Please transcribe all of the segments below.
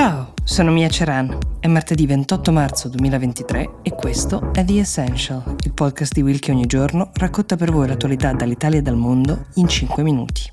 Ciao, sono Mia Ceran. È martedì 28 marzo 2023 e questo è The Essential, il podcast di Will che ogni giorno racconta per voi l'attualità dall'Italia e dal mondo in 5 minuti.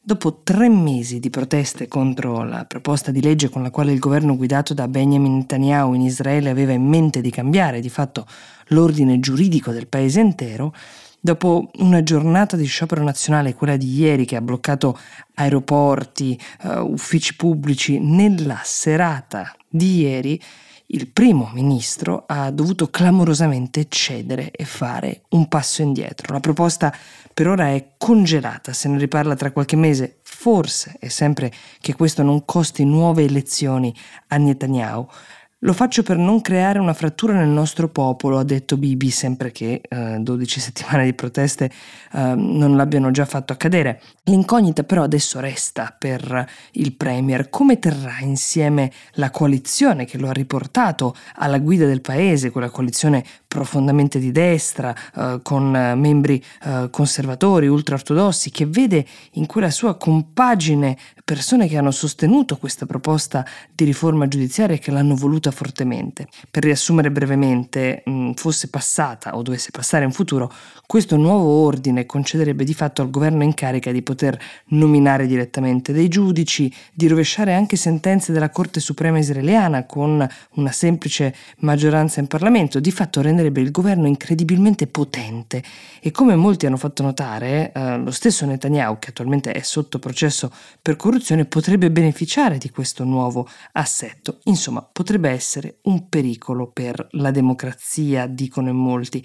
Dopo tre mesi di proteste contro la proposta di legge con la quale il governo guidato da Benjamin Netanyahu in Israele aveva in mente di cambiare di fatto l'ordine giuridico del paese intero, Dopo una giornata di sciopero nazionale, quella di ieri che ha bloccato aeroporti, uh, uffici pubblici, nella serata di ieri il primo ministro ha dovuto clamorosamente cedere e fare un passo indietro. La proposta per ora è congelata, se ne riparla tra qualche mese, forse è sempre che questo non costi nuove elezioni a Netanyahu. Lo faccio per non creare una frattura nel nostro popolo, ha detto Bibi, sempre che eh, 12 settimane di proteste eh, non l'abbiano già fatto accadere. L'incognita però adesso resta per il Premier. Come terrà insieme la coalizione che lo ha riportato alla guida del paese, quella coalizione profondamente di destra, eh, con membri eh, conservatori, ultraortodossi, che vede in quella sua compagine persone che hanno sostenuto questa proposta di riforma giudiziaria e che l'hanno voluta fortemente. Per riassumere brevemente, mh, fosse passata o dovesse passare in futuro, questo nuovo ordine concederebbe di fatto al governo in carica di poter nominare direttamente dei giudici, di rovesciare anche sentenze della Corte Suprema israeliana con una semplice maggioranza in Parlamento, di fatto renderebbe il governo incredibilmente potente e come molti hanno fatto notare, eh, lo stesso Netanyahu, che attualmente è sotto processo per corruzione, potrebbe beneficiare di questo nuovo assetto. Insomma, potrebbe essere un pericolo per la democrazia, dicono in molti.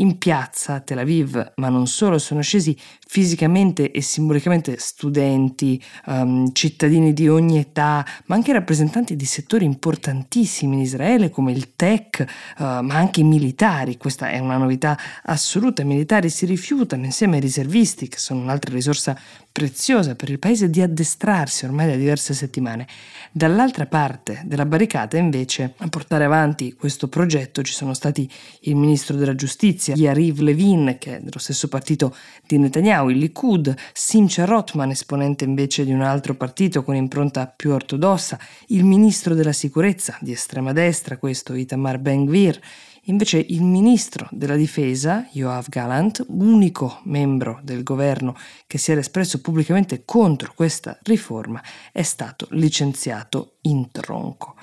In piazza a Tel Aviv, ma non solo, sono scesi fisicamente e simbolicamente studenti, um, cittadini di ogni età, ma anche rappresentanti di settori importantissimi in Israele come il tech, uh, ma anche i militari. Questa è una novità assoluta. I militari si rifiutano insieme ai riservisti, che sono un'altra risorsa preziosa per il paese, di addestrarsi ormai da diverse settimane. Dall'altra parte della barricata, invece, a portare avanti questo progetto ci sono stati il ministro della giustizia, giustizia, Yariv Levin, che è dello stesso partito di Netanyahu, il Likud, Simcha Rotman, esponente invece di un altro partito con impronta più ortodossa, il ministro della sicurezza di estrema destra, questo Itamar Ben-Gvir, Invece il ministro della difesa, Yoav Galant, unico membro del governo che si era espresso pubblicamente contro questa riforma, è stato licenziato in tronco.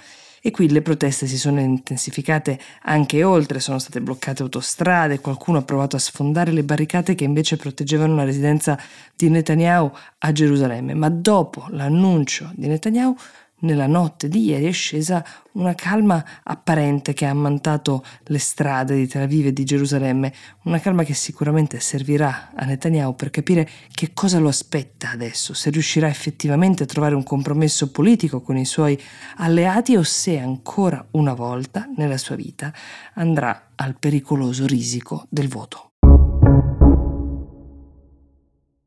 E qui le proteste si sono intensificate anche oltre, sono state bloccate autostrade, qualcuno ha provato a sfondare le barricate che invece proteggevano la residenza di Netanyahu a Gerusalemme, ma dopo l'annuncio di Netanyahu nella notte di ieri è scesa una calma apparente che ha ammantato le strade di Tel Aviv e di Gerusalemme, una calma che sicuramente servirà a Netanyahu per capire che cosa lo aspetta adesso, se riuscirà effettivamente a trovare un compromesso politico con i suoi alleati o se ancora una volta nella sua vita andrà al pericoloso risico del voto.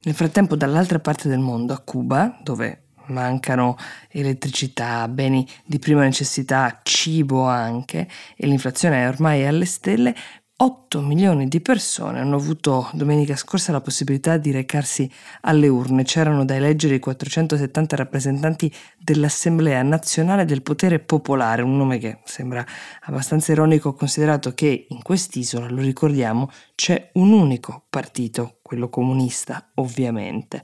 Nel frattempo, dall'altra parte del mondo, a Cuba, dove mancano elettricità, beni di prima necessità, cibo anche, e l'inflazione è ormai alle stelle, 8 milioni di persone hanno avuto domenica scorsa la possibilità di recarsi alle urne. C'erano da eleggere i 470 rappresentanti dell'Assemblea nazionale del potere popolare, un nome che sembra abbastanza ironico considerato che in quest'isola, lo ricordiamo, c'è un unico partito, quello comunista ovviamente.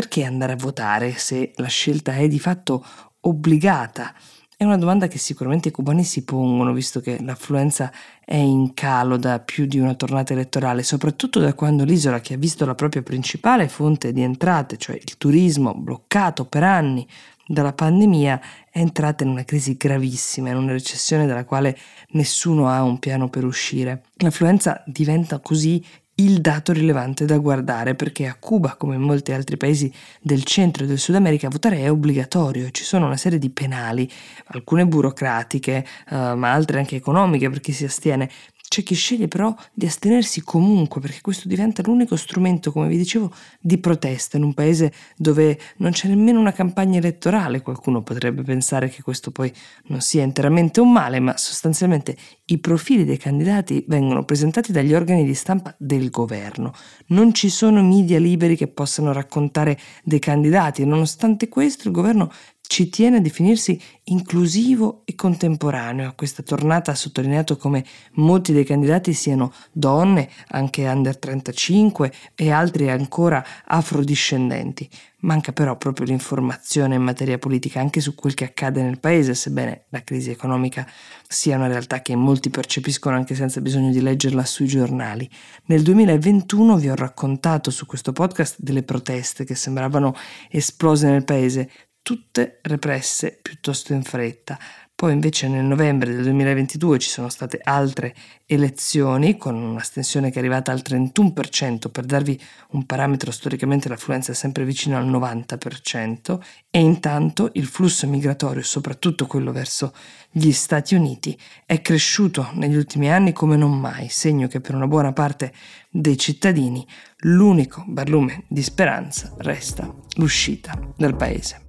Perché andare a votare se la scelta è di fatto obbligata? È una domanda che sicuramente i cubani si pongono, visto che l'affluenza è in calo da più di una tornata elettorale, soprattutto da quando l'isola, che ha visto la propria principale fonte di entrate, cioè il turismo, bloccato per anni dalla pandemia, è entrata in una crisi gravissima, in una recessione dalla quale nessuno ha un piano per uscire. L'affluenza diventa così il dato rilevante da guardare perché a Cuba, come in molti altri paesi del centro e del Sud America, votare è obbligatorio, ci sono una serie di penali, alcune burocratiche, uh, ma altre anche economiche per chi si astiene, C'è chi sceglie però di astenersi comunque perché questo diventa l'unico strumento, come vi dicevo, di protesta in un paese dove non c'è nemmeno una campagna elettorale. Qualcuno potrebbe pensare che questo poi non sia interamente un male, ma sostanzialmente i profili dei candidati vengono presentati dagli organi di stampa del governo. Non ci sono media liberi che possano raccontare dei candidati e nonostante questo il governo ci tiene a definirsi inclusivo e contemporaneo. A questa tornata ha sottolineato come molti dei candidati siano donne, anche under 35 e altri ancora afrodiscendenti. Manca però proprio l'informazione in materia politica anche su quel che accade nel paese, sebbene la crisi economica sia una realtà che molti percepiscono anche senza bisogno di leggerla sui giornali. Nel 2021 vi ho raccontato su questo podcast delle proteste che sembravano esplose nel paese, tutte represse piuttosto in fretta. Poi invece nel novembre del 2022 ci sono state altre elezioni con un'astensione che è arrivata al 31%, per darvi un parametro storicamente l'affluenza è sempre vicino al 90% e intanto il flusso migratorio, soprattutto quello verso gli Stati Uniti, è cresciuto negli ultimi anni come non mai, segno che per una buona parte dei cittadini l'unico barlume di speranza resta l'uscita dal paese.